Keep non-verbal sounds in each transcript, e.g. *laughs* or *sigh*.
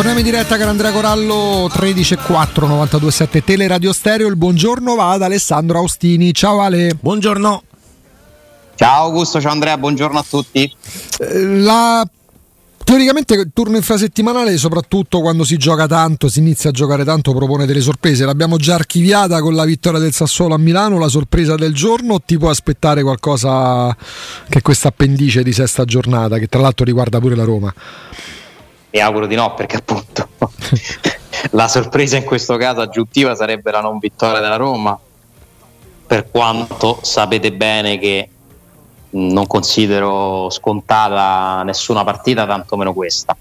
Torniamo in diretta con Andrea Corallo 13 e 4 927 Teleradio Stereo. Il buongiorno va ad Alessandro Austini. Ciao Ale. Buongiorno. Ciao Augusto, ciao Andrea, buongiorno a tutti. La Teoricamente il turno infrasettimanale, soprattutto quando si gioca tanto, si inizia a giocare tanto, propone delle sorprese. L'abbiamo già archiviata con la vittoria del Sassuolo a Milano, la sorpresa del giorno, o ti può aspettare qualcosa che questa appendice di sesta giornata, che tra l'altro riguarda pure la Roma? Mi auguro di no, perché appunto *laughs* la sorpresa in questo caso aggiuntiva sarebbe la non vittoria della Roma, per quanto sapete bene che non considero scontata nessuna partita, tantomeno questa.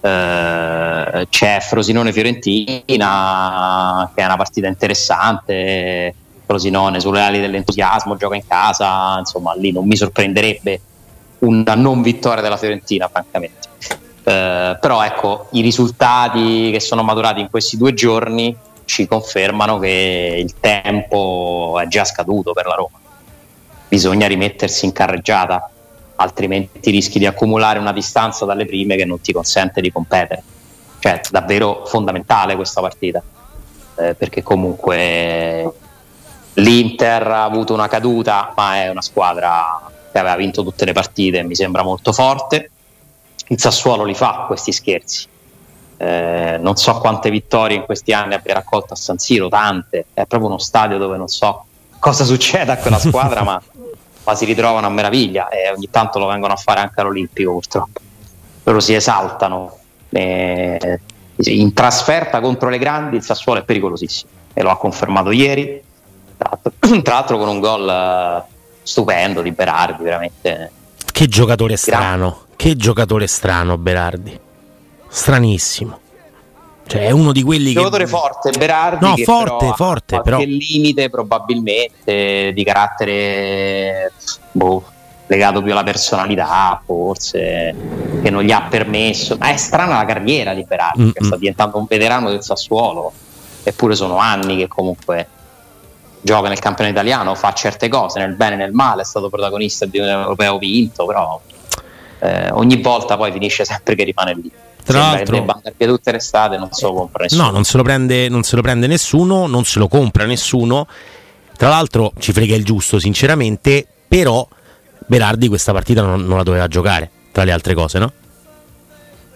Eh, c'è Frosinone-Fiorentina, che è una partita interessante. Frosinone sulle ali dell'entusiasmo, gioca in casa, insomma, lì non mi sorprenderebbe una non vittoria della Fiorentina, francamente. Eh, però ecco, i risultati che sono maturati in questi due giorni ci confermano che il tempo è già scaduto per la Roma bisogna rimettersi in carreggiata, altrimenti rischi di accumulare una distanza dalle prime che non ti consente di competere. Cioè, davvero fondamentale questa partita, eh, perché comunque l'Inter ha avuto una caduta, ma è una squadra che aveva vinto tutte le partite mi sembra molto forte. Il Sassuolo li fa questi scherzi. Eh, non so quante vittorie in questi anni abbia raccolto a San Siro, tante. È proprio uno stadio dove non so cosa succede a quella squadra, ma, *laughs* ma, si ritrovano a meraviglia e ogni tanto lo vengono a fare anche all'Olimpico purtroppo. Loro si esaltano. E in trasferta contro le grandi il Sassuolo è pericolosissimo e lo ha confermato ieri, tra l'altro, *clears throat* tra l'altro con un gol eh, stupendo di Berardi, veramente. Che giocatore strano, che giocatore strano Berardi, stranissimo. Cioè, è uno di quelli giocatore che. forte, Berardi. No, forte, però forte. Ha però. limite probabilmente di carattere boh, legato più alla personalità, forse, che non gli ha permesso. Ma è strana la carriera di Berardi, Mm-mm. che sta diventando un veterano del Sassuolo. Eppure sono anni che comunque gioca nel campionato italiano, fa certe cose nel bene e nel male, è stato protagonista di un europeo vinto, però eh, ogni volta poi finisce sempre che rimane lì. Tra l'altro, che debba via tutte le strade, non se lo compra nessuno. No, non se lo, prende, non se lo prende nessuno, non se lo compra nessuno. Tra l'altro ci frega il giusto, sinceramente, però Berardi questa partita non, non la doveva giocare, tra le altre cose, no?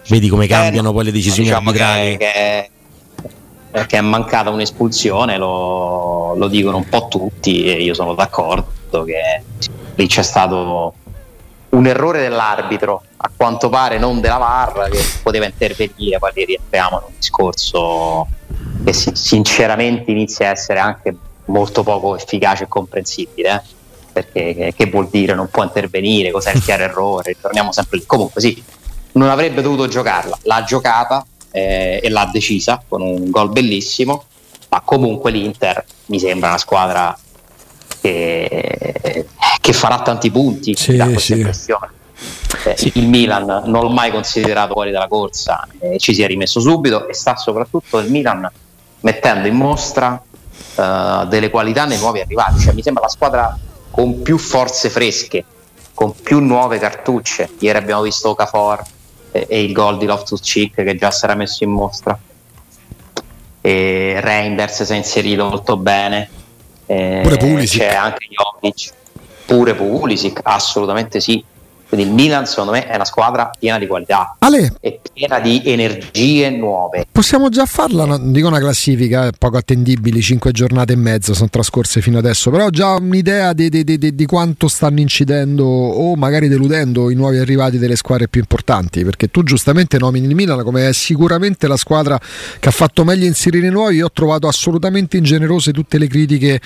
Vedi come cambiano eh, poi le decisioni diciamo arbitrali. Che, che, che, è mancata un'espulsione, lo, lo dicono un po' tutti e io sono d'accordo che lì c'è stato un errore dell'arbitro, a quanto pare non della VAR, che poteva intervenire, poi rientriamo in un discorso che sinceramente inizia a essere anche molto poco efficace e comprensibile. Eh? Perché che, che, vuol dire non può intervenire, cos'è il *laughs* chiaro errore? Torniamo sempre lì. Comunque sì, non avrebbe dovuto giocarla, l'ha giocata eh, e l'ha decisa con un gol bellissimo, ma comunque l'Inter mi sembra una squadra che, che farà tanti punti sì, da questa sì. impressione. Eh, sì. Il Milan non l'ho mai considerato fuori dalla corsa, eh, ci si è rimesso subito e sta soprattutto il Milan mettendo in mostra uh, delle qualità nei nuovi arrivati. Cioè, mi sembra la squadra con più forze fresche, con più nuove cartucce. Ieri abbiamo visto Okafor e, e il gol di Loftus Cheek che già si era messo in mostra. E Reinders si è inserito molto bene. Eh, pure Pulisic. C'è anche Jovic, pure Pulisic, assolutamente sì. Quindi il Milan secondo me è una squadra piena di qualità Ale, e piena di energie nuove. Possiamo già farla, non dico una classifica, poco attendibili, cinque giornate e mezzo sono trascorse fino adesso, però ho già un'idea di, di, di, di, quanto stanno incidendo o magari deludendo i nuovi arrivati delle squadre più importanti importanti, perché tu giustamente nomini il Milan come è sicuramente la squadra che ha fatto meglio inserire nuovi. Io ho trovato assolutamente ingenerose tutte le critiche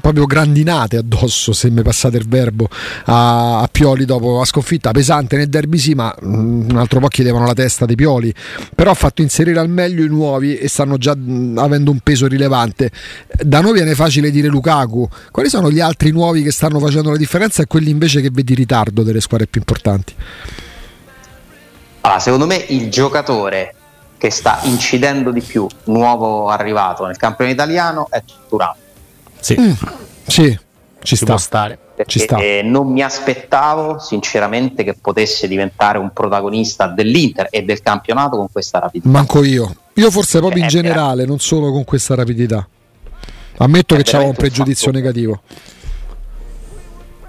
proprio grandinate addosso, se mi passate il verbo, a, a Pioli dopo la sconfitta pesante nel derby sì, ma mm, un altro po' chiedevano la testa dei Pioli, però ha fatto inserire al meglio i nuovi e stanno già mm, avendo un peso rilevante. Da noi viene facile dire Lukaku, quali sono gli altri nuovi che stanno facendo la differenza e quelli invece che vedi ritardo delle squadre più importanti? Allora, secondo me il giocatore che sta incidendo di più, nuovo arrivato nel campione italiano, è Turan. Sì, mm, sì ci, ci sta. stare. Ci sta. non mi aspettavo sinceramente che potesse diventare un protagonista dell'Inter e del campionato con questa rapidità. Manco io. Io forse proprio in generale, non solo con questa rapidità. Ammetto che c'era un pregiudizio un negativo.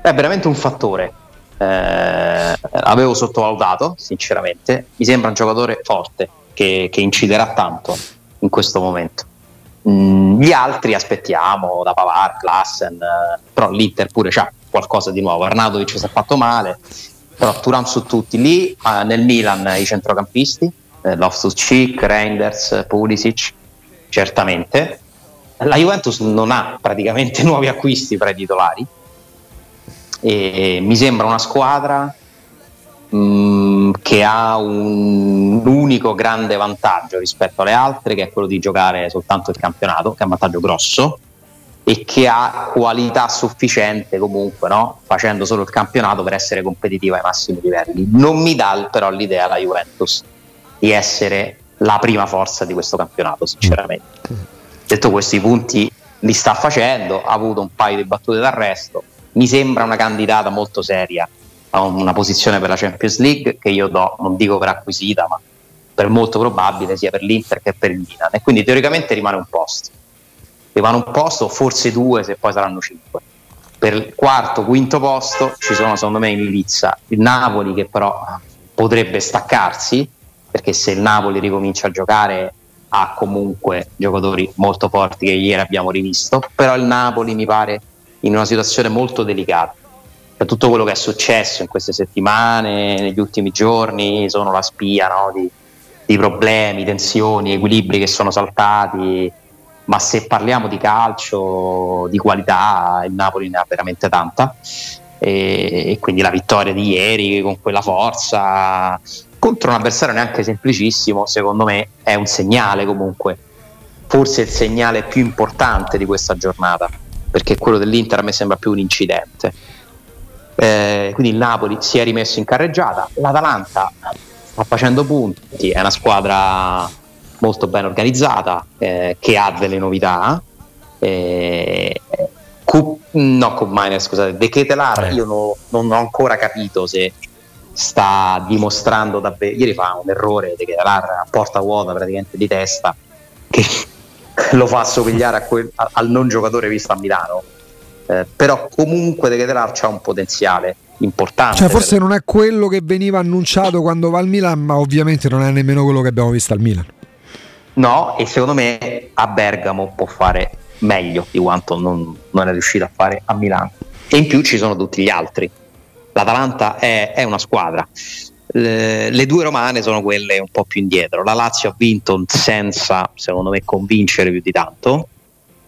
È veramente un fattore. Eh, avevo sottovalutato, sinceramente. Mi sembra un giocatore forte che, che inciderà tanto in questo momento. Mm, gli altri aspettiamo da Pavar, Klassen, eh, però l'Inter pure c'ha qualcosa di nuovo. Arnaudovic si è fatto male, però Turan su tutti. Lì eh, nel Milan i centrocampisti, eh, Loftus Cheek, Reinders, Pulisic, certamente. La Juventus non ha praticamente *laughs* nuovi acquisti tra i titolari e mi sembra una squadra mh, mm, che ha un unico grande vantaggio rispetto alle altre, che è quello di giocare soltanto il campionato, che è un vantaggio grosso e che ha qualità sufficiente comunque, no? facendo solo il campionato per essere competitiva ai massimi livelli. Non mi dà però l'idea la Juventus di essere la prima forza di questo campionato, sinceramente. Detto questi punti li sta facendo, ha avuto un paio di battute d'arresto, mi sembra una candidata molto seria a una posizione per la Champions League che io do, non dico per acquisita, ma per molto probabile sia per l'Inter che per il Milan e quindi teoricamente rimane un posto. Rimane un posto, forse due se poi saranno cinque. Per il quarto, quinto posto ci sono secondo me in Lizza il Napoli che però potrebbe staccarsi perché se il Napoli ricomincia a giocare ha comunque giocatori molto forti che ieri abbiamo rivisto, però il Napoli mi pare in una situazione molto delicata per tutto quello che è successo in queste settimane, negli ultimi giorni, sono la spia no? di, di, problemi, tensioni, equilibri che sono saltati, ma se parliamo di calcio, di qualità, il Napoli ne ha veramente tanta. E, e quindi la vittoria di ieri con quella forza contro un avversario neanche semplicissimo, secondo me è un segnale comunque, forse il segnale più importante di questa giornata, perché quello dell'Inter a me sembra più un incidente eh, quindi il Napoli si è rimesso in carreggiata, l'Atalanta sta facendo punti, è una squadra molto ben organizzata, eh, che ha delle novità. Eh, Cup, no, Cup Miner, scusate, De Ketelar, eh. io no, non ho ancora capito se sta dimostrando davvero. Ieri fa un errore De Ketelar a porta vuota praticamente di testa che lo fa assomigliare quel, al non giocatore visto a Milano eh, però comunque De Ketelar ha un potenziale importante. Cioè, forse non è quello che veniva annunciato quando va al Milan, ma ovviamente non è nemmeno quello che abbiamo visto al Milan. No, e secondo me a Bergamo può fare meglio di quanto non, non è riuscito a fare a Milano. E in più ci sono tutti gli altri. L'Atalanta è, è una squadra. Le, le, due romane sono quelle un po' più indietro. La Lazio ha vinto senza, secondo me, convincere più di tanto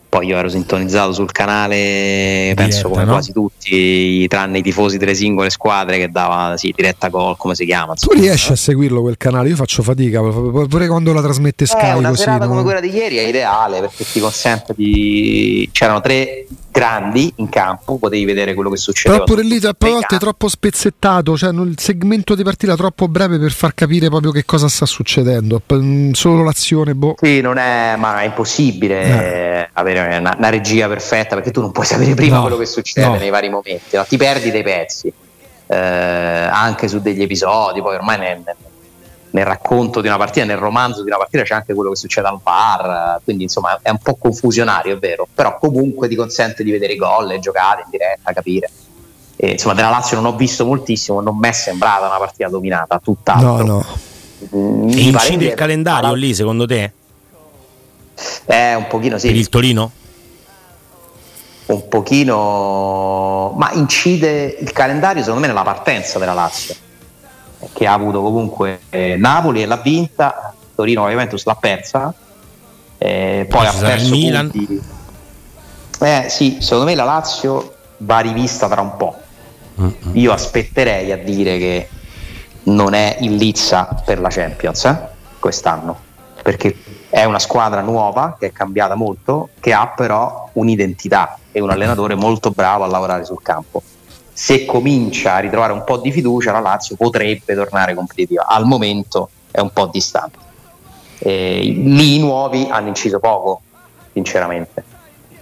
poi io ero sintonizzato sul canale, penso diretta, come no? quasi tutti, tranne i tifosi delle singole squadre che dava sì, diretta gol, come si chiama. Insomma. Tu riesci a seguirlo quel canale? Io faccio fatica, pure quando la trasmette Sky. Eh, una così, serata no? come quella di ieri è ideale perché ti consente di. c'erano tre grandi in campo, potevi vedere quello che succedeva. Però pure lì a volte è troppo spezzettato, cioè il segmento di partita troppo breve per far capire proprio che cosa sta succedendo. Mm, solo l'azione, boh. Sì, non è, ma è impossibile eh. avere una, una, regia perfetta perché tu non puoi sapere prima no. quello che succede no. nei vari momenti, no? ti perdi dei pezzi. Eh, anche su degli episodi, poi ormai ne, ne nel racconto di una partita, nel romanzo di una partita c'è anche quello che succede al VAR, quindi insomma è un po' confusionario, è vero, però comunque ti consente di vedere i gol, le giocate in diretta, capire. E, insomma, della Lazio non ho visto moltissimo, non mi è sembrata una partita dominata, tutt'altro. No, no. Mm, e incide il calendario lì, secondo te? Eh, un pochino sì. Per il Torino? Un pochino, ma incide il calendario secondo me nella partenza della Lazio che ha avuto comunque eh, Napoli e l'ha vinta, Torino ovviamente l'ha persa, eh, poi ha perso Milan. Punti. Eh sì, secondo me la Lazio va rivista tra un po'. Mm-hmm. Io aspetterei a dire che non è in lizza per la Champions eh, quest'anno, perché è una squadra nuova che è cambiata molto, che ha però un'identità e un allenatore molto bravo a lavorare sul campo. Se comincia a ritrovare un po' di fiducia, la Lazio potrebbe tornare competitiva. Al momento è un po' distante. E lì i nuovi hanno inciso poco, sinceramente.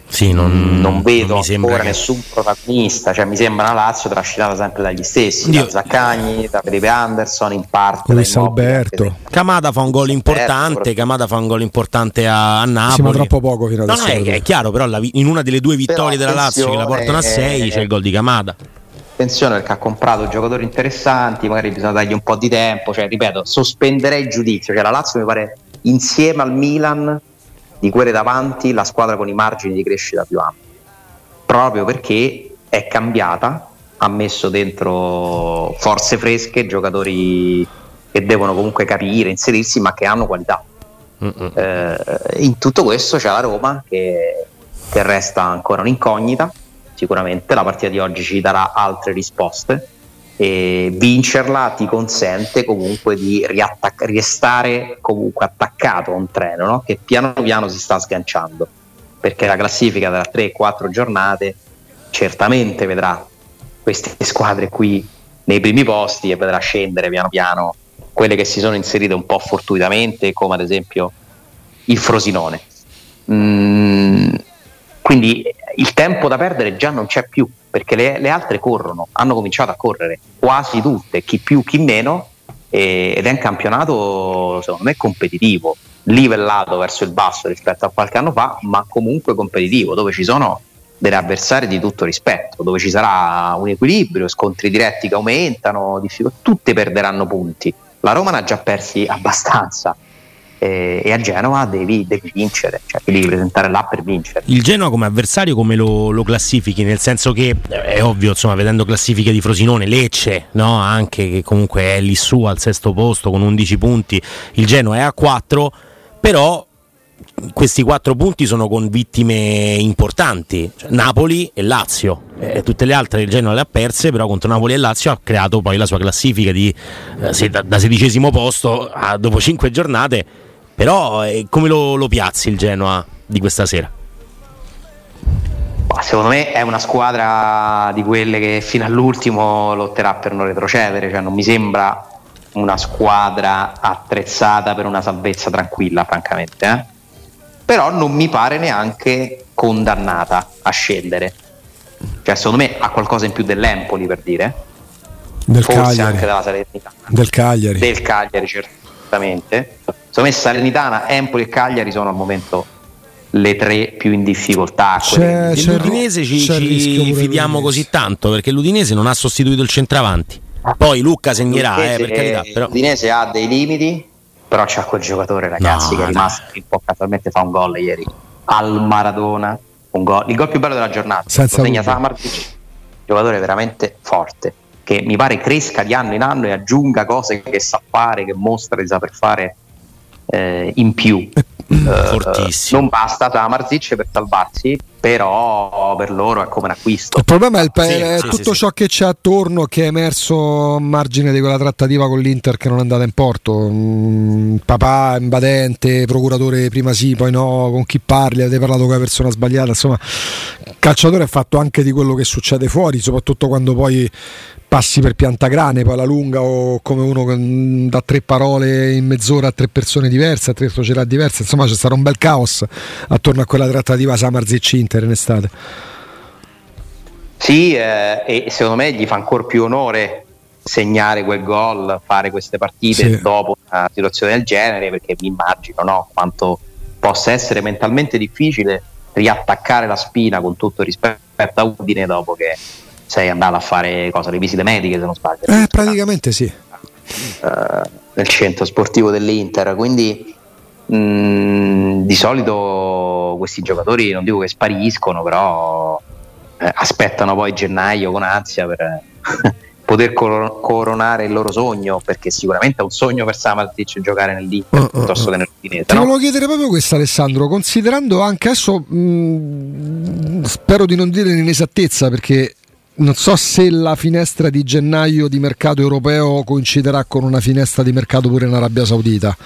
Sì, non, non vedo non ancora che... nessun protagonista, cioè mi sembra una Lazio trascinata sempre dagli stessi, Dio. da Zaccagni, da Felipe Anderson, in parte Luis Alberto. Camada fa un gol importante, Camada fa un gol importante a, a Napoli. Ma troppo poco fino adesso. No, no, è, è, chiaro, però la, in una delle due vittorie però, della Lazio che la portano a 6 c'è il gol di Camada. Attenzione perché ha comprato giocatori interessanti, magari bisogna dargli un po' di tempo, cioè ripeto, sospenderei il giudizio, cioè la Lazio mi pare insieme al Milan di quelle davanti la squadra con i margini di crescita più ampi, proprio perché è cambiata, ha messo dentro forze fresche, giocatori che devono comunque capire, inserirsi, ma che hanno qualità. Eh, in tutto questo c'è la Roma che, che resta ancora un'incognita, sicuramente la partita di oggi ci darà altre risposte e vincerla ti consente comunque di riattac- restare comunque attaccato a un treno no? che piano piano si sta sganciando perché la classifica tra 3-4 giornate certamente vedrà queste squadre qui nei primi posti e vedrà scendere piano piano quelle che si sono inserite un po' fortuitamente come ad esempio il Frosinone mm, quindi il tempo da perdere già non c'è più perché le, le, altre corrono, hanno cominciato a correre quasi tutte, chi più chi meno, e, ed è un campionato secondo me competitivo, livellato verso il basso rispetto a qualche anno fa, ma comunque competitivo, dove ci sono delle avversarie di tutto rispetto, dove ci sarà un equilibrio, scontri diretti che aumentano, tutte perderanno punti. La Roma ne ha già persi abbastanza e, e a Genova devi, devi vincere, cioè devi presentare là per vincere. Il Genova come avversario come lo, lo classifichi? Nel senso che eh, è ovvio, insomma, vedendo classifiche di Frosinone, Lecce, no? anche che comunque è lì su al sesto posto con 11 punti, il Genova è a 4, però questi quattro punti sono con vittime importanti, cioè Napoli e Lazio. Eh, tutte le altre il Genoa le ha perse, però contro Napoli e Lazio ha creato poi la sua classifica di, eh, da, da, sedicesimo posto a, dopo cinque giornate però eh, come lo, lo piazzi il Genoa di questa sera? Secondo me è una squadra di quelle che fino all'ultimo lotterà per non retrocedere, cioè non mi sembra una squadra attrezzata per una salvezza tranquilla, francamente. Eh? Però non mi pare neanche condannata a scendere. Cioè, secondo me ha qualcosa in più dell'Empoli per dire. Del Forse Cagliari. anche della Salernitana. Del Cagliari. Del Cagliari, certamente. Secondo me Salernitana, Empoli e Cagliari sono al momento le tre più in difficoltà. C'è, c'è l'Udinese ci, ci fidiamo così tanto perché l'Udinese non ha sostituito il centravanti. Poi Lucca segnerà, eh, per carità. Però. L'Udinese ha dei limiti, però c'ha quel giocatore, ragazzi, no, che è rimasto un po' casualmente fa un gol ieri al Maradona. Un gol, il gol più bello della giornata. Senza segna Samardzic, giocatore veramente forte che mi pare cresca di anno in anno e aggiunga cose che sa fare, che mostra di saper fare eh, in più. Fortissimo. Uh, non basta Samarzic per salvarsi, però per loro è come un acquisto. Il problema è, il, sì, è sì, tutto sì, ciò che c'è attorno che è emerso a margine di quella trattativa con l'Inter che non è andata in porto. Mm, papà invadente, procuratore prima sì, poi no, con chi parli, avete parlato con la persona sbagliata. Insomma, il calciatore è fatto anche di quello che succede fuori, soprattutto quando poi passi per piantagrane, poi alla lunga o come uno che da tre parole in mezz'ora a tre persone diverse, a tre società diverse, insomma c'è stato un bel caos attorno a quella trattativa Samarzic-Inter in estate. Sì, eh, e secondo me gli fa ancora più onore segnare quel gol, fare queste partite sì. dopo una situazione del genere, perché mi immagino no, quanto possa essere mentalmente difficile riattaccare la spina con tutto rispetto a Udine dopo che sei andato a fare cosa, le visite mediche se non sbaglio. Eh, praticamente sì. Uh, nel centro sportivo dell'Inter, quindi mh, mm, di solito questi giocatori non dico che spariscono, però eh, aspettano poi gennaio con ansia per, *laughs* poter coronare il loro sogno, perché sicuramente è un sogno per Samartic giocare nell'Inter uh, piuttosto che nell'Udinese. Ti no? volevo chiedere proprio questo Alessandro, considerando anche adesso, mh, spero di non dire l'inesattezza perché non so se la finestra di gennaio di mercato europeo coinciderà con una finestra di mercato pure in Arabia Saudita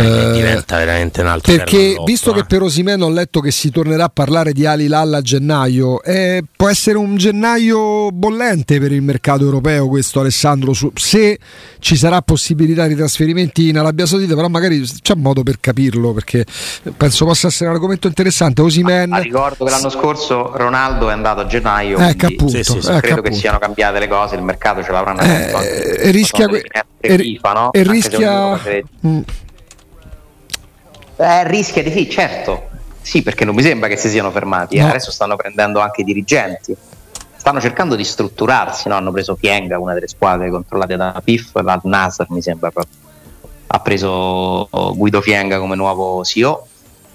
eh, diventa veramente un altro perché visto eh. che per Osimen ho letto che si tornerà a parlare di Ali Lalla a gennaio eh, può essere un gennaio bollente per il mercato europeo questo Alessandro su, se ci sarà possibilità di trasferimenti in Arabia Saudita però magari c'è modo per capirlo perché penso possa essere un argomento interessante Osimen ah, ricordo che l'anno scorso Ronaldo è andato a gennaio ecco appunto, sì, sì, sì. Ecco credo appunto. che siano cambiate le cose il mercato ce l'avranno eh, rischia, que- FIFA, no? e rischia eh, rischia di sì, certo. Sì, perché non mi sembra che si siano fermati. Eh. No. Adesso stanno prendendo anche i dirigenti. Stanno cercando di strutturarsi. No? Hanno preso Fienga, una delle squadre controllate da PIF, l'Al Nasr mi sembra proprio. Ha preso Guido Fienga come nuovo CEO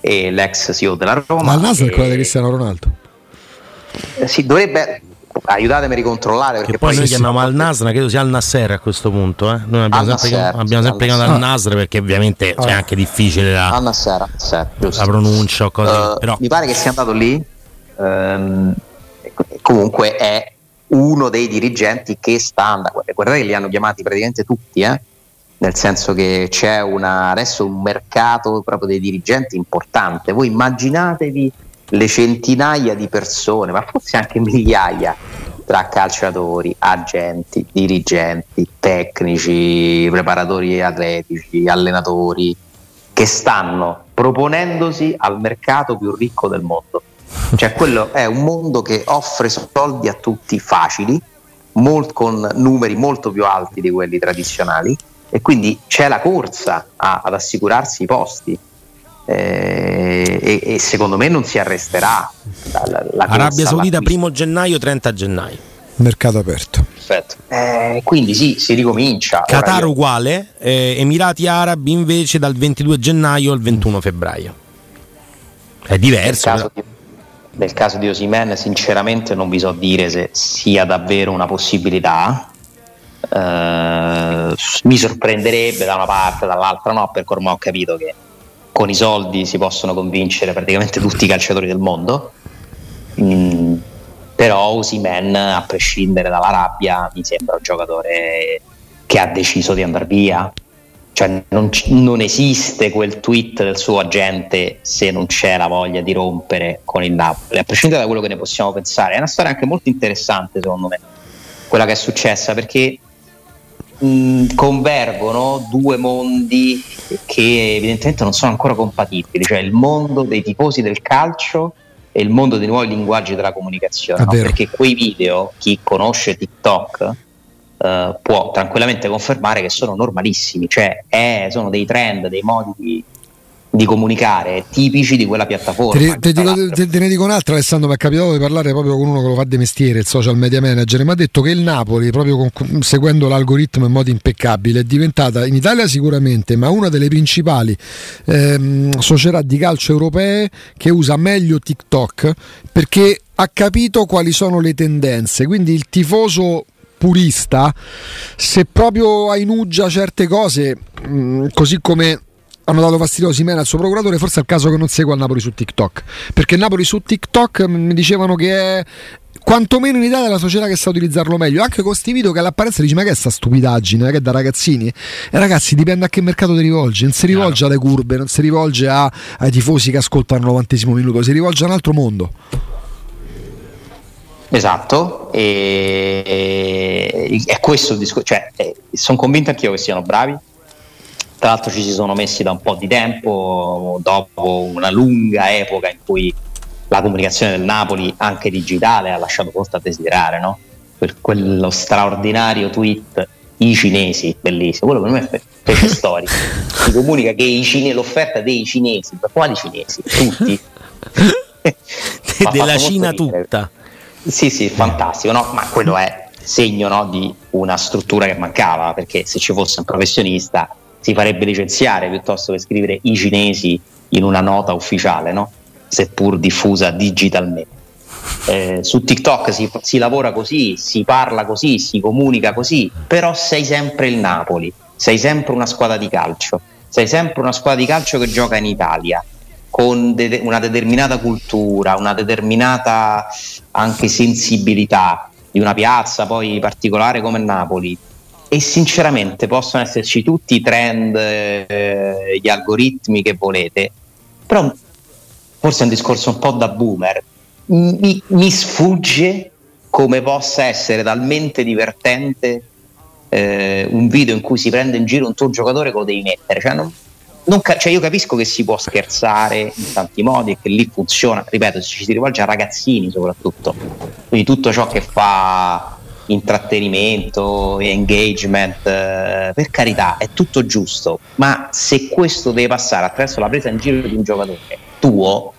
e l'ex CEO della Roma. Ma Al Nasr è quella di Cristiano Ronaldo. Eh, sì, dovrebbe, aiutatemi a ricontrollare. Perché che poi, poi noi chiamiamo Al Nasr, credo sia Al Nasser a questo punto. Eh? Noi abbiamo sempre, chiamato, abbiamo sempre chiamato Al Nasr perché ovviamente ah. è anche difficile la, Al Nasser, Nasser, la pronuncia o cose. Uh, però. Mi pare che sia andato lì. Um, comunque è uno dei dirigenti che sta andando. Guardate che li hanno chiamati praticamente tutti, eh? nel senso che c'è una, adesso un mercato proprio dei dirigenti importante. Voi immaginatevi le centinaia di persone, ma forse anche migliaia, tra calciatori, agenti, dirigenti, tecnici, preparatori atletici, allenatori, che stanno proponendosi al mercato più ricco del mondo. Cioè quello è un mondo che offre soldi a tutti facili, molt, con numeri molto più alti di quelli tradizionali e quindi c'è la corsa a, ad assicurarsi i posti eh, e, e, secondo me non si arresterà. La, la Arabia Saudita primo gennaio, 30 gennaio. Mercato aperto. Perfetto. Eh, quindi sì, si ricomincia. Qatar io... uguale, eh, Emirati Arabi invece dal 22 gennaio al 21 febbraio. È diverso. Nel caso, di, nel caso di Osimen, sinceramente non vi so dire se sia davvero una possibilità. Eh, mi sorprenderebbe da una parte, dall'altra no, perché ormai ho capito che con i soldi si possono convincere praticamente tutti i calciatori del mondo. Mm, però Osimen, a prescindere dalla rabbia, mi sembra un giocatore che ha deciso di andare via. Cioè, non, non, esiste quel tweet del suo agente se non c'è la voglia di rompere con il Napoli, a prescindere da quello che ne possiamo pensare. È una storia anche molto interessante, secondo me, quella che è successa, perché mh, convergono due mondi che evidentemente non sono ancora compatibili, cioè il mondo dei tifosi del calcio e il mondo dei nuovi linguaggi della comunicazione, no? perché quei video, chi conosce TikTok uh, può tranquillamente confermare che sono normalissimi, cioè è, sono dei trend, dei modi di, di comunicare tipici di quella piattaforma. Te, te, dico, te, te ne dico un'altra, Alessandro. Mi è capitato di parlare proprio con uno che lo fa di mestiere, il social media manager. Mi ha detto che il Napoli, proprio con, seguendo l'algoritmo in modo impeccabile, è diventata in Italia sicuramente, ma una delle principali ehm, società di calcio europee che usa meglio TikTok perché ha capito quali sono le tendenze. Quindi il tifoso purista, se proprio ainugia certe cose, mh, mm, così come hanno dato fastidio a Simena al suo procuratore, forse è il caso che non segua il Napoli su TikTok. Perché Napoli su TikTok mi dicevano che è quantomeno in Italia la società che sa utilizzarlo meglio. Anche con questi video che all'apparenza dici: Ma che è sta stupidaggine? Che è da ragazzini? E ragazzi, dipende a che mercato ti rivolgi. Non si rivolge alle curve, non si rivolge a, ai tifosi che ascoltano il 90 minuto, si rivolge a un altro mondo. Esatto, e, è questo il discorso. Cioè, eh, sono convinto anch'io che siano bravi tra l'altro ci si sono messi da un po' di tempo, dopo una lunga epoca in cui la comunicazione del Napoli, anche digitale, ha lasciato molto a desiderare, no? Per quello straordinario tweet i cinesi, bellissimo, quello per me è fece *laughs* storico. Si comunica che i cinesi, l'offerta dei cinesi, ma quali cinesi? Tutti. *laughs* Della Cina tutta. Sì, sì, fantastico, no? Ma quello è segno no, di una struttura che mancava, perché se ci fosse un professionista si farebbe licenziare piuttosto che scrivere i cinesi in una nota ufficiale, no? seppur diffusa digitalmente. eh, su TikTok si, si, lavora così, si parla così, si comunica così, però sei sempre il Napoli, sei sempre una squadra di calcio, sei sempre una squadra di calcio che gioca in Italia con de- una determinata cultura, una determinata anche sensibilità di una piazza poi particolare come Napoli e sinceramente possono esserci tutti i trend, eh, gli algoritmi che volete, però forse è un discorso un po' da boomer, mi, mi sfugge come possa essere talmente divertente eh, un video in cui si prende in giro un tuo giocatore che lo devi mettere, cioè, non, non, cioè io capisco che si può scherzare in tanti modi e che lì funziona, ripeto, ci si rivolge a ragazzini soprattutto, quindi tutto ciò che fa intrattenimento, engagement, eh, per carità è tutto giusto, ma se questo deve passare attraverso la presa in giro di un giocatore tuo,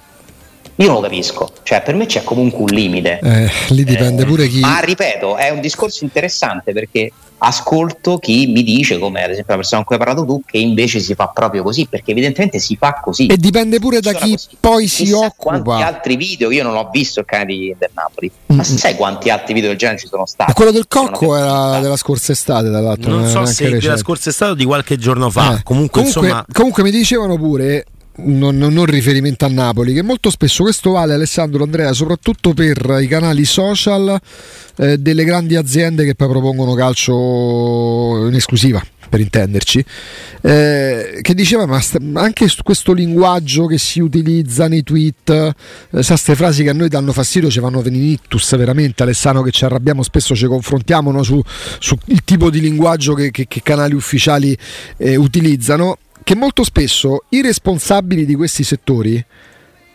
io non lo capisco, cioè per me c'è comunque un limite. Eh, lì dipende eh, pure chi. Ma ripeto, è un discorso interessante perché ascolto chi mi dice, come ad esempio la persona con cui hai parlato tu, che invece si fa proprio così, perché evidentemente si fa così. E dipende pure da chi così. poi si Chissà occupa. Quanti altri video, io non ho visto il cane di, del Napoli, mm-hmm. ma sai quanti altri video del genere ci sono stati? Ma quello del Cocco era della scorsa estate, dall'altro. Non so se recente. della scorsa estate o di qualche giorno fa. Eh. Comunque, comunque, insomma... comunque mi dicevano pure non, non, riferimento a Napoli, che molto spesso questo vale Alessandro Andrea, soprattutto per i canali social eh, delle grandi aziende che poi propongono in esclusiva per intenderci, eh, che diceva ma st- anche questo linguaggio che si utilizza nei tweet, eh, sa queste frasi che a noi danno fastidio, ci fanno venire ictus veramente, Alessandro che ci arrabbiamo, spesso ci confrontiamo no, su, sul tipo di linguaggio che, che, che canali ufficiali eh, utilizzano che molto spesso i responsabili di questi settori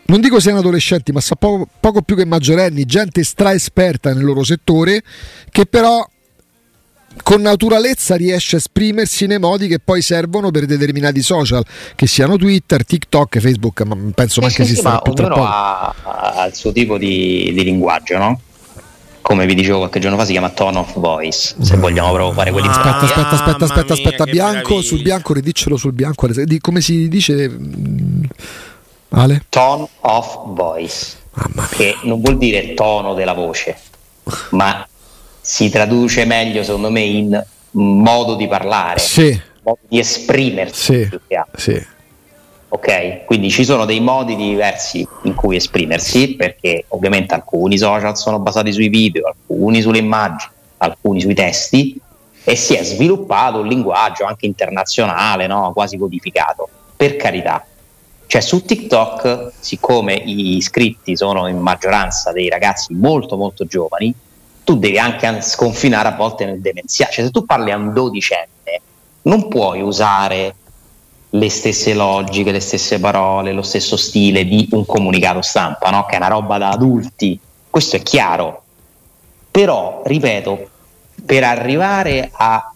non dico siano adolescenti, ma sa poco, poco più che maggiorenni, gente straesperta nel loro settore, che però con naturalezza riesce a esprimersi nei modi che poi servono per determinati social, che siano Twitter, TikTok, Facebook, ma penso eh, anche sì, esistano sì, più ognuno ha, ha, il suo tipo di, di linguaggio, no? Come vi dicevo qualche giorno fa, si chiama Tone of Voice. Se vogliamo proprio fare quelli. Aspetta, aspetta, aspetta, aspetta, aspetta. Bianco sul bianco, ridiccelo sul bianco. Come si dice? Mm, Ale? Tone of Voice. Che non vuol dire tono della voce, ma si traduce meglio, secondo me, in modo di parlare, sì. modo di esprimersi. Sì. sì ok? Quindi ci sono dei modi diversi in cui esprimersi, perché ovviamente alcuni social sono basati sui video, alcuni sulle immagini, alcuni sui testi, e si è sviluppato un linguaggio anche internazionale, no? quasi codificato, per carità. Cioè su TikTok, siccome i iscritti sono in maggioranza dei ragazzi molto molto giovani, tu devi anche sconfinare a volte nel demenziale. Cioè se tu parli a un dodicenne, non puoi usare le stesse logiche, le stesse parole, lo stesso stile di un comunicato stampa, no? che è una roba da adulti, questo è chiaro. Però, ripeto, per arrivare a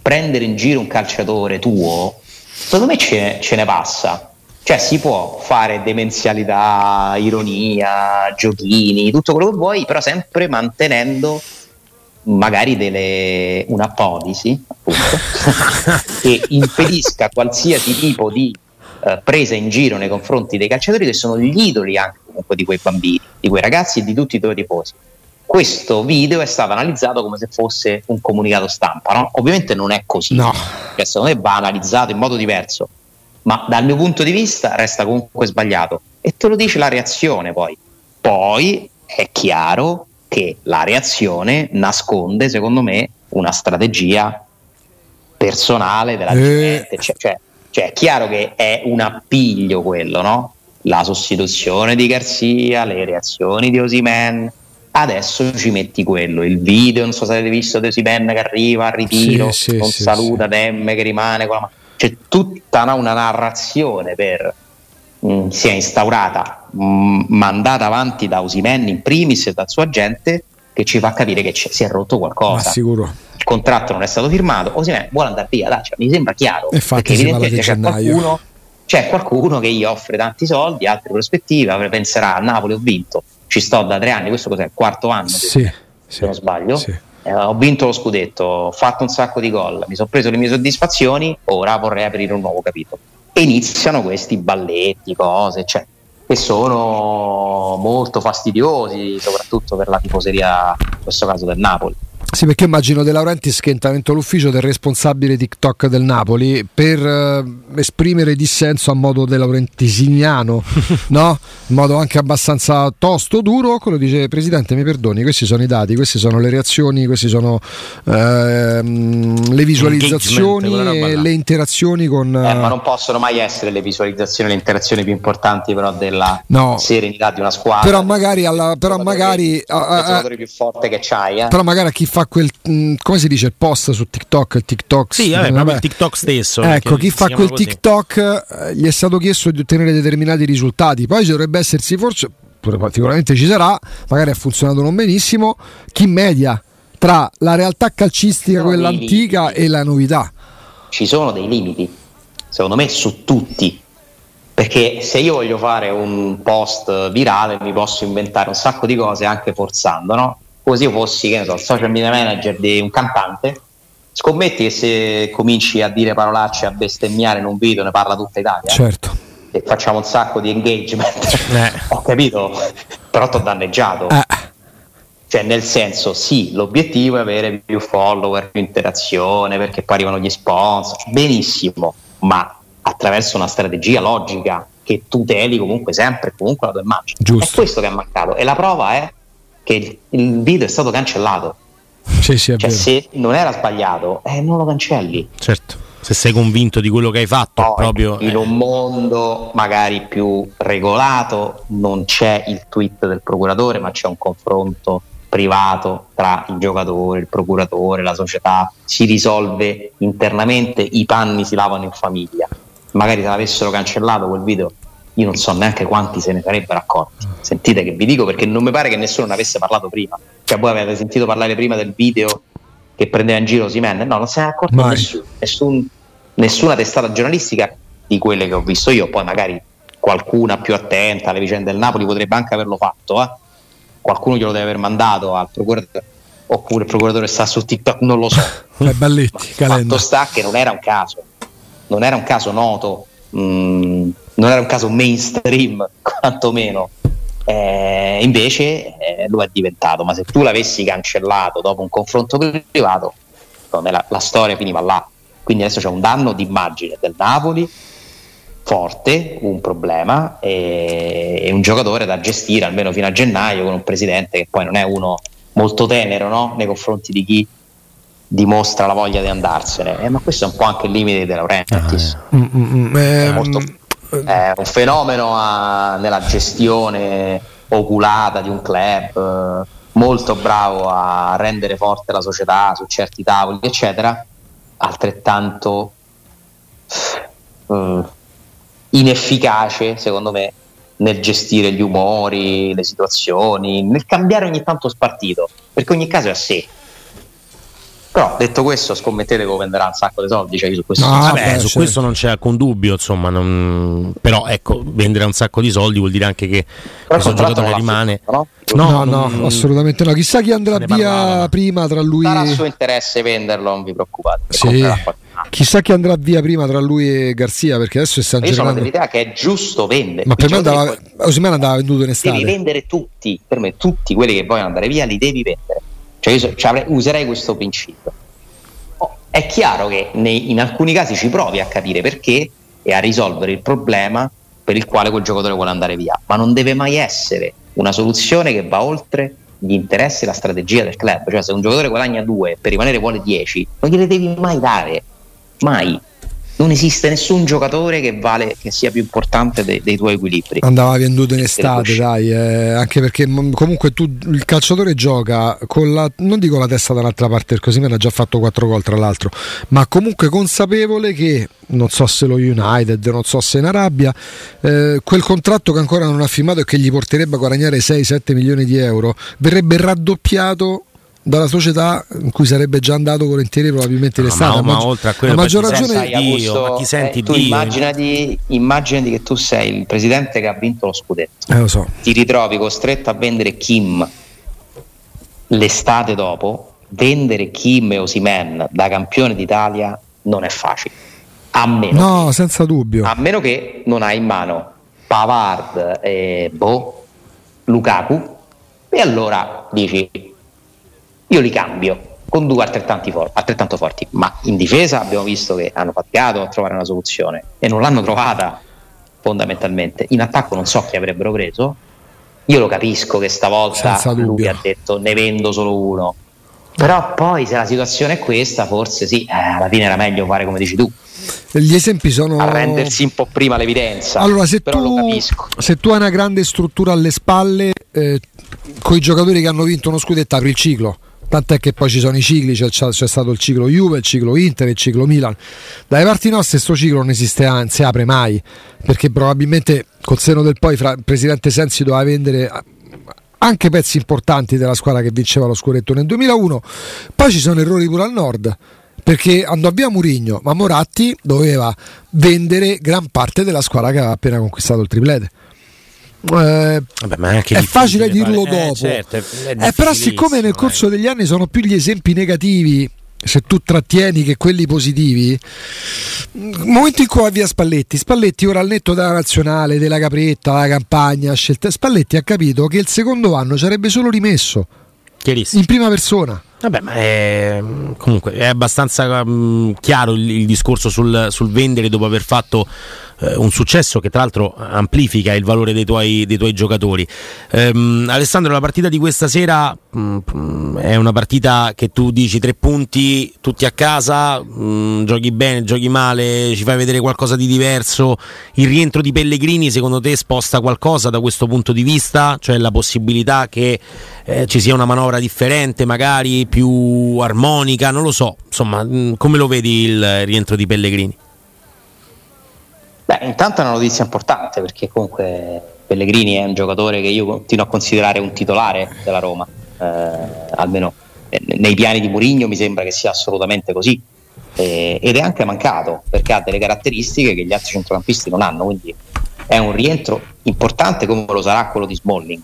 prendere in giro un calciatore tuo, secondo me ce, ce ne passa. Cioè si può fare demenzialità, ironia, giochini, tutto quello che vuoi, però sempre mantenendo magari delle, una policy appunto, *laughs* che impedisca qualsiasi tipo di uh, presa in giro nei confronti dei calciatori che sono gli idoli anche comunque di quei bambini, di quei ragazzi e di tutti i tuoi tifosi. Questo video è stato analizzato come se fosse un comunicato stampa, no? Ovviamente non è così, no. cioè, secondo me va analizzato in modo diverso, ma dal mio punto di vista resta comunque sbagliato e te lo dice la reazione poi. Poi è chiaro che la reazione nasconde, secondo me, una strategia personale della gente. Eh. Cioè, cioè, cioè, è chiaro che è un appiglio quello, no? La sostituzione di Garzia, le reazioni di Osimen. Adesso ci metti quello, il video, non so se avete visto di Osimen che arriva al ritiro, sì, sì, non sì, saluta Demme che rimane con la mano. C'è tutta no, una narrazione per mh, mm, sia instaurata, mh, mm, mandata avanti da Osimen in primis e dal suo agente, che ci fa capire che si è rotto qualcosa. Il contratto non è stato firmato, Osimen vuole andare via, dai, cioè, mi sembra chiaro. Infatti perché evidentemente c'è qualcuno, c'è qualcuno che gli offre tanti soldi, altre prospettive, penserà a Napoli ho vinto, ci sto da tre anni, questo cos'è? Il quarto anno, sì, se sì, non sbaglio. Sì. Eh, ho vinto lo scudetto, ho fatto un sacco di gol, mi sono preso le mie soddisfazioni, ora vorrei aprire un nuovo capitolo iniziano questi balletti, cose, cioè che sono molto fastidiosi, soprattutto per la tifoseria, in questo caso del Napoli. Sì, perché immagino De Laurentiis che entra l'ufficio del responsabile TikTok del Napoli per eh, esprimere dissenso a modo de Laurentisiniano, *laughs* no? In modo anche abbastanza tosto, duro, quello dice Presidente mi perdoni, questi sono i dati, queste sono le reazioni, queste sono ehm, le visualizzazioni e le interazioni con... Eh, ma non possono mai essere le visualizzazioni e le interazioni più importanti però della no. serenità di una squadra. Però magari... Alla, però magari a, a, il giocatore più forte che c'hai. Eh? Però magari a chi fa quel mm, come si dice il post su TikTok, il TikTok. Sì, vabbè, vabbè. il TikTok stesso. Ecco, chi fa quel così. TikTok eh, gli è stato chiesto di ottenere determinati risultati. Poi ci dovrebbe essersi forse sicuramente ci sarà, magari ha funzionato non benissimo, chi media tra la realtà calcistica, quella antica e la novità. Ci sono dei limiti, secondo me, su tutti. Perché se io voglio fare un post virale mi posso inventare un sacco di cose anche forzando, no? Come se io fossi, che ne so, social media manager di un cantante, scommetti che se cominci a dire parolacce, a bestemmiare in un video, ne parla tutta Italia. Certo. E facciamo un sacco di engagement. Eh. *laughs* Ho capito, però ti ho danneggiato. Eh. Cioè, nel senso, sì, l'obiettivo è avere più follower, più interazione, perché poi arrivano gli sponsor, benissimo, ma attraverso una strategia logica che tuteli comunque sempre comunque la tua immagine. Giusto. È questo che è mancato. E la prova è che il video è stato cancellato. Sì, sì, cioè, se non era sbagliato, eh, non lo cancelli. Certo, se sei convinto di quello che hai fatto, Poi, proprio. In eh. un mondo magari più regolato, non c'è il tweet del procuratore, ma c'è un confronto privato tra il giocatore, il procuratore, la società, si risolve internamente, i panni si lavano in famiglia. Magari se l'avessero cancellato quel video io non so neanche quanti se ne sarebbero accorti. Sentite che vi dico perché non mi pare che nessuno ne avesse parlato prima. Cioè, voi avete sentito parlare prima del video che prendeva in giro Simen? No, non se ne è accorto Mai. nessuno. Nessun, nessuna testata giornalistica di quelle che ho visto io. Poi magari qualcuna più attenta alle vicende del Napoli potrebbe anche averlo fatto. Eh? Qualcuno glielo deve aver mandato al procuratore. Oppure il procuratore sta su TikTok, non lo so. *laughs* Balletti, Ma fatto sta che non era un caso. Non era un caso noto. Mm, non era un caso mainstream, *laughs* quantomeno. Eh, invece eh, lo è diventato, ma se tu l'avessi cancellato dopo un confronto privato, la, la storia finiva là. Quindi adesso c'è un danno d'immagine del Napoli forte, un problema e, e, un giocatore da gestire almeno fino a gennaio con un presidente che poi non è uno molto tenero no? nei confronti di chi dimostra la voglia di andarsene. Eh, ma questo è un po' anche il limite della Laurentiis. Ah, mm, mm, mm, è ehm, molto è un fenomeno a, nella gestione oculata di un club, molto bravo a rendere forte la società su certi tavoli, eccetera, altrettanto uh, inefficace, secondo me, nel gestire gli umori, le situazioni, nel cambiare ogni tanto spartito, perché ogni caso è a sé. Però detto questo, scommettete che venderà un sacco di soldi. Cioè su questo, no, vabbè, beh, su certo. questo non c'è alcun dubbio. Insomma, non... però ecco, vendere un sacco di soldi vuol dire anche che però questo giocatore rimane. no? No, no, no, assolutamente no. Chissà chi andrà via parlava. prima tra lui. Sarà suo interesse venderlo, non vi preoccupate. Sì. Chissà chi andrà via prima tra lui e Garzia perché adesso sta Io sono dell'idea che è giusto vendere. Ma per me andava, Osimena andava venduto in estate. Devi vendere tutti, per me tutti quelli che vogliono andare via li devi vendere cioè io cioè, userei questo principio. Oh, è chiaro che nei, in alcuni casi ci provi a capire perché e a risolvere il problema per il quale quel giocatore vuole andare via, ma non deve mai essere una soluzione che va oltre gli interessi e la strategia del club. Cioè, se un giocatore guadagna 2 per rimanere vuole 10, non gliele devi mai dare. Mai non esiste nessun giocatore che, vale, che sia più importante dei, dei tuoi equilibri. Andava venduto in estate, dai, eh, anche perché comunque tu il calciatore gioca con la, non dico la testa dall'altra parte, così ha già fatto 4 gol tra l'altro, ma comunque consapevole che non so se lo United, non so se in Arabia, eh, quel contratto che ancora non ha firmato e che gli porterebbe a guadagnare 6-7 milioni di euro, verrebbe raddoppiato dalla società in cui sarebbe già andato volentieri probabilmente no, l'estate. Ma, ma, ma oltre a quello, a maggior ragione Dio, ma chi senti eh, tu Dio? Immaginati, immaginati, che tu sei il presidente che ha vinto lo scudetto. Eh, lo so. Ti ritrovi costretto a vendere Kim l'estate dopo. Vendere Kim e Osimen da campione d'Italia non è facile. A meno no, che, senza dubbio. A meno che non hai in mano Pavard e boh, Lukaku, e allora dici io li cambio con due altrettanti for- altrettanto forti, ma in difesa abbiamo visto che hanno faticato a trovare una soluzione e non l'hanno trovata fondamentalmente. In attacco non so chi avrebbero preso, io lo capisco che stavolta lui ha detto ne vendo solo uno, però poi se la situazione è questa forse sì, eh, alla fine era meglio fare come dici tu. Gli esempi sono. A rendersi un po' prima l'evidenza. Allora, se, tu, se tu hai una grande struttura alle spalle, eh, con i giocatori che hanno vinto uno scudetto, apri il ciclo tant'è che poi ci sono i cicli, c'è, c'è, stato il ciclo Juve, il ciclo Inter, il ciclo Milan. Dalle parti nostre questo ciclo non esiste, non si apre mai, perché probabilmente col seno del poi fra, il presidente Sensi doveva vendere anche pezzi importanti della squadra che vinceva lo scuretto nel 2001. Poi ci sono errori pure al nord perché andò via Murigno, ma Moratti doveva vendere gran parte della squadra che aveva appena conquistato il triplete. Eh, Vabbè, è, facile dirlo fare. Eh, dopo, eh, certo, è, eh, però siccome nel corso degli anni sono più gli esempi negativi se tu trattieni che quelli positivi, il momento in cui va via Spalletti, Spalletti ora al netto della nazionale, della capretta, la campagna, scelta, Spalletti ha capito che il secondo anno ci avrebbe solo rimesso in prima persona. Vabbè, ma è, comunque è abbastanza um, chiaro il, il discorso sul, sul, vendere dopo aver fatto uh, un successo che tra l'altro amplifica il valore dei tuoi, dei tuoi giocatori. Um, Alessandro, la partita di questa sera um, è una partita che tu dici tre punti, tutti a casa, mm, giochi bene, giochi male, ci fai vedere qualcosa di diverso. Il rientro di Pellegrini secondo te sposta qualcosa da questo punto di vista? Cioè la possibilità che eh, ci sia una manovra differente magari? più armonica, non lo so, insomma, mm, come lo vedi il rientro di Pellegrini? Beh, intanto è una notizia importante perché comunque Pellegrini è un giocatore che io continuo a considerare un titolare della Roma, eh, almeno nei piani di Murigno mi sembra che sia assolutamente così. Eh, ed è anche mancato perché ha delle caratteristiche che gli altri centrocampisti non hanno, quindi è un rientro importante come lo sarà quello di Smalling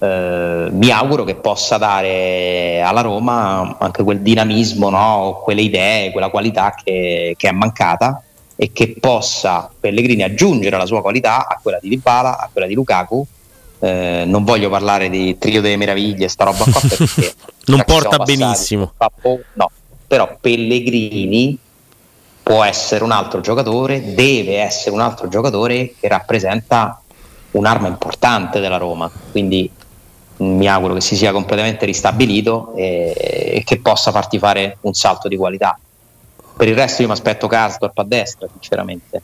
eh, mi auguro che possa dare alla Roma anche quel dinamismo, no? quelle idee, quella qualità che, che, è mancata e che possa Pellegrini aggiungere la sua qualità a quella di Dybala, a quella di Lukaku. Eh, non voglio parlare di trio delle meraviglie, sta roba qua perché *laughs* non porta benissimo. no, però Pellegrini può essere un altro giocatore, deve essere un altro giocatore che rappresenta un'arma importante della Roma. Quindi mi auguro che si sia completamente ristabilito e, e, che possa farti fare un salto di qualità. Per il resto io mi aspetto Karsdorp a destra, sinceramente.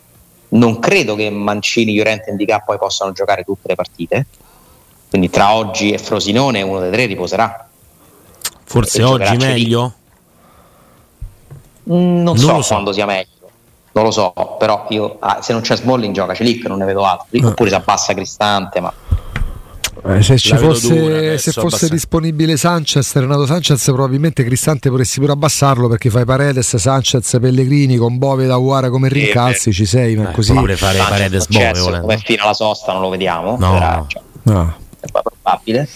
Non credo che Mancini, Llorente e Indica poi possano giocare tutte le partite. Quindi tra oggi e Frosinone uno dei tre riposerà. Forse oggi meglio? Mm, non, non, so, so quando sia meglio. Non lo so, però io ah, se non c'è Smalling gioca Celic, non ne vedo altri. Eh. Oppure si abbassa Cristante, ma eh, se ci fosse, se fosse disponibile Sanchez, Renato Sanchez, probabilmente Cristante potresti pure abbassarlo perché fai Paredes, Sanchez, Pellegrini con Bove da Uara come rincalzi, ci sei, ma eh, così. Pure fare Paredes Bove come fino alla sosta non lo vediamo, no. Però, cioè, no. è probabile.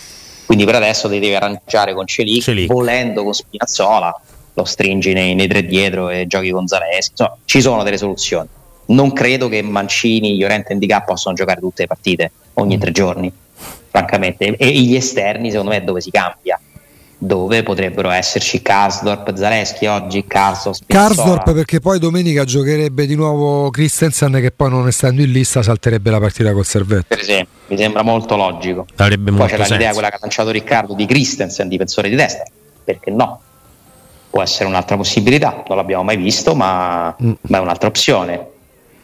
Quindi per adesso ti devi arrangiare con Celic, Celic. volendo con Spinazzola, lo stringi nei, nei tre dietro e giochi con Zaleschi. Insomma, ci sono delle soluzioni. Non credo che Mancini, Llorente e Indica possano giocare tutte le partite ogni mm. tre giorni francamente. E gli esterni, secondo me, è dove si cambia. Dove potrebbero esserci Karsdorp, Zaleschi oggi, Carso, Karsdorp perché poi domenica giocherebbe di nuovo Christensen che poi non essendo in lista salterebbe la partita col Servetto. Per esempio, mi sembra molto logico. Avrebbe poi c'è senso. l'idea quella che ha lanciato Riccardo di Christensen, difensore di destra. Perché no? Può essere un'altra possibilità, non l'abbiamo mai visto, ma, mm. ma è un'altra opzione.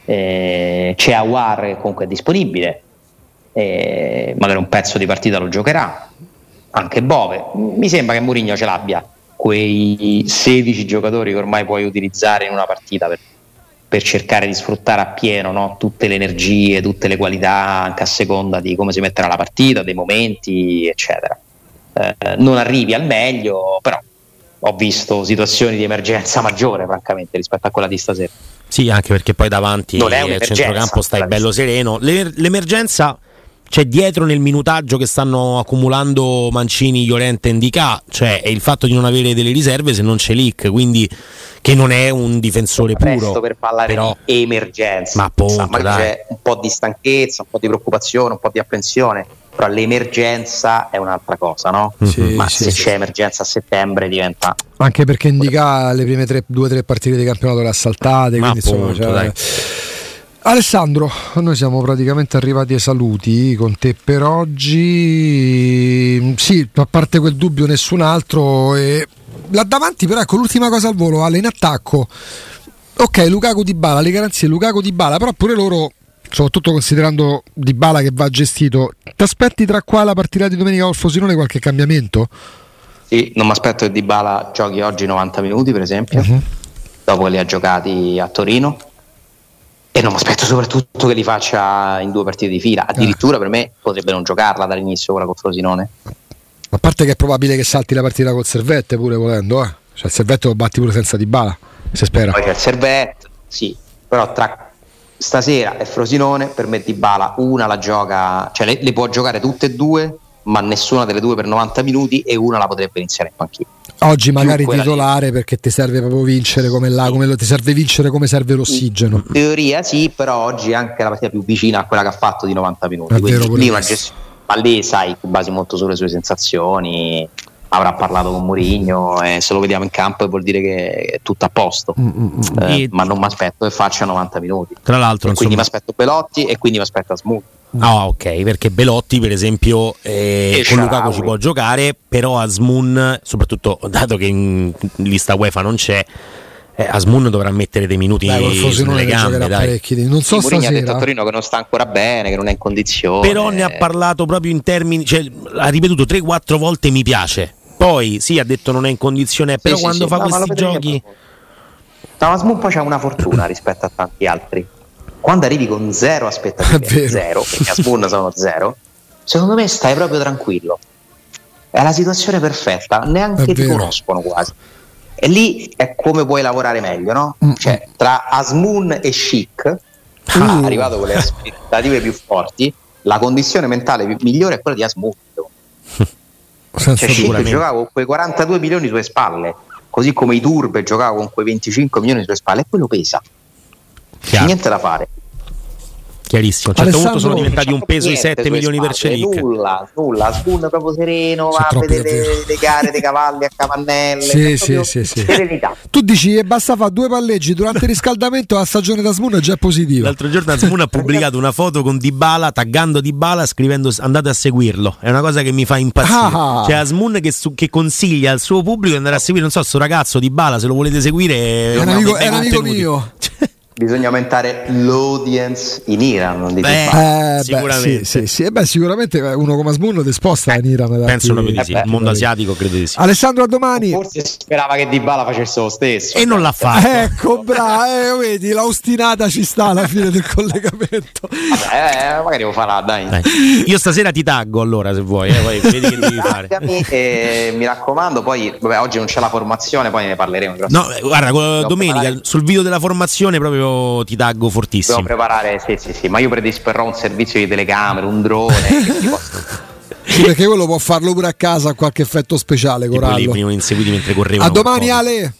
Eh, c'è Awar che comunque è disponibile, eh, magari un pezzo di partita lo giocherà, anche Bove. Mi sembra che Mourinho ce l'abbia quei 16 giocatori che ormai puoi utilizzare in una partita per, per cercare di sfruttare appieno no? tutte le energie, tutte le qualità, anche a seconda di come si metterà la partita, dei momenti, eccetera. Eh, non arrivi al meglio, però ho visto situazioni di emergenza maggiore, francamente, rispetto a quella di stasera. Sì, anche perché poi davanti al centrocampo stai bello sereno. L'emergenza c'è dietro nel minutaggio che stanno accumulando Mancini, Llorente e Indica, cioè è il fatto di non avere delle riserve se non c'è Lick, quindi che non è un difensore Presto puro. per parlare però, di emergenza. Ma appunto, magari dai. c'è un po' di stanchezza, un po' di preoccupazione, un po' di apprensione, però l'emergenza è un'altra cosa, no? Sì, Ma sì, se sì. c'è emergenza a settembre diventa Anche perché indica le prime tre- due o tre partite di campionato le ha saltate. Ma Quindi, insomma, appunto, cioè- dai. Alessandro, noi siamo praticamente arrivati ai saluti con te per oggi. Sì, a parte quel dubbio, nessun altro. E là davanti, però, ecco l'ultima cosa al volo, Ale in attacco. Ok, Lukaku di Bala, le garanzie Lukaku di Bala, però pure loro, soprattutto considerando Di Bala che va gestito, ti aspetti tra qua la partita di domenica col Frosinone qualche cambiamento? Sì, non mi aspetto che Dybala giochi oggi 90 minuti, per esempio, Mhm. dopo che li ha giocati a Torino. E non mi aspetto soprattutto che li faccia in due partite di fila. Addirittura per me potrebbe non giocarla dall'inizio quella col Frosinone. A parte che è probabile che salti la partita col Servette pure volendo, eh. Cioè il Servette lo batti pure senza di bala, si spera. Poi c'è il Servette, sì, però tra stasera e Frosinone per me Dybala una la gioca, cioè le, le può giocare tutte e due, ma nessuna delle due per 90 minuti e una la potrebbe iniziare in panchina. Oggi magari lì. titolare perché ti serve proprio vincere come là, come lo- ti serve vincere come serve l'ossigeno. In teoria sì, però oggi è anche la partita più vicina a quella che ha fatto di 90 minuti. Vero lì gestione- ma lì sai, basi molto sulle sue sensazioni. Avrà parlato con Mourinho e se lo vediamo in campo vuol dire che è tutto a posto. Mm, Eh, E- ma non mi aspetto che faccia 90 minuti. Tra l'altro, E quindi mi aspetto Belotti e quindi mi aspetto Asmut. Ah, ok, perché Belotti, per esempio, eh, con Lukaku ci può giocare, però Asmun, soprattutto dato che in lista UEFA non c'è, eh, Asmun dovrà mettere dei minuti Dai, sulle gambe, dai. Non so Sì, Mourinho ha detto a. Torino che non sta ancora bene, che non è in condizione. Però ne ha parlato proprio in termini, cioè ha ripetuto 3-4 volte mi piace. Poi sì, ha detto non è in condizione, Sì, però sì, quando sì. fa No, lo questi vedremo giochi... No, ma Asmut poi c'ha una fortuna rispetto a tanti altri. Quando arrivi con zero aspettative, *laughs* zero, perché Asmun sono zero, secondo me stai proprio tranquillo. È la situazione perfetta, neanche ti conoscono quasi. E lì è come puoi lavorare meglio, no? Mm. Cioè, tra Asmun e Chic, Uh. arrivato con le aspettative più forti, la condizione mentale migliore è quella di Asmun. *laughs* Senza Cioè, sicuramente. giocava con quei 42 milioni sulle spalle, così come i Turbe giocava con quei 25 milioni sulle spalle, e quello pesa. Chiaro, Niente da fare. chiarissimo. A un certo punto sono diventati un peso i niente 7 sulle milioni per Celic. Nulla, nulla. Spoon proprio sereno, va a vedere le, gare dei cavalli a capannelle. Sì, cioè, sì, sì, sì. Serenità. Tu dici che basta fare due palleggi durante il riscaldamento la stagione da Smoon è già positiva. L'altro giorno Asmun ha *laughs* pubblicato una foto con Dybala, taggando Dybala, scrivendo andate a seguirlo. È una cosa che mi fa impazzire. Ah. C'è Asmun che, su- che consiglia al suo pubblico di andare a seguire, non so, sto ragazzo Dybala, se lo volete seguire... È un amico, è un amico mio. Bisogna aumentare l'audience in Iran, non dite Beh. Eh, Sicuramente. Beh, sì, sì, sì. Eh, beh, sicuramente uno come Asmoon ti sposta in Iran. Penso proprio di sì. Eh. Il mondo asiatico credo di sì. Alessandro a domani. Forse sperava che Dybala facesse lo stesso. E non l'ha fatto. Ecco, bravo, eh, vedi, l'austinata ci sta alla fine del collegamento. Vabbè, eh, magari lo farà, dai. Dai. Io stasera ti taggo allora se vuoi, eh, poi vedi che devi fare. E mi raccomando, poi vabbè, oggi non c'è la formazione, poi ne parleremo. No, eh, guarda, domenica sul video della formazione proprio ti taggo Devo fortissimo. preparare, sì, sì, sì, ma io predisporrò un servizio di telecamere, un drone. posso- *laughs* Sì, perché quello può farlo pure a casa a qualche effetto speciale, Tipo lì Corallo. inseguiti mentre correvano. A domani Ale.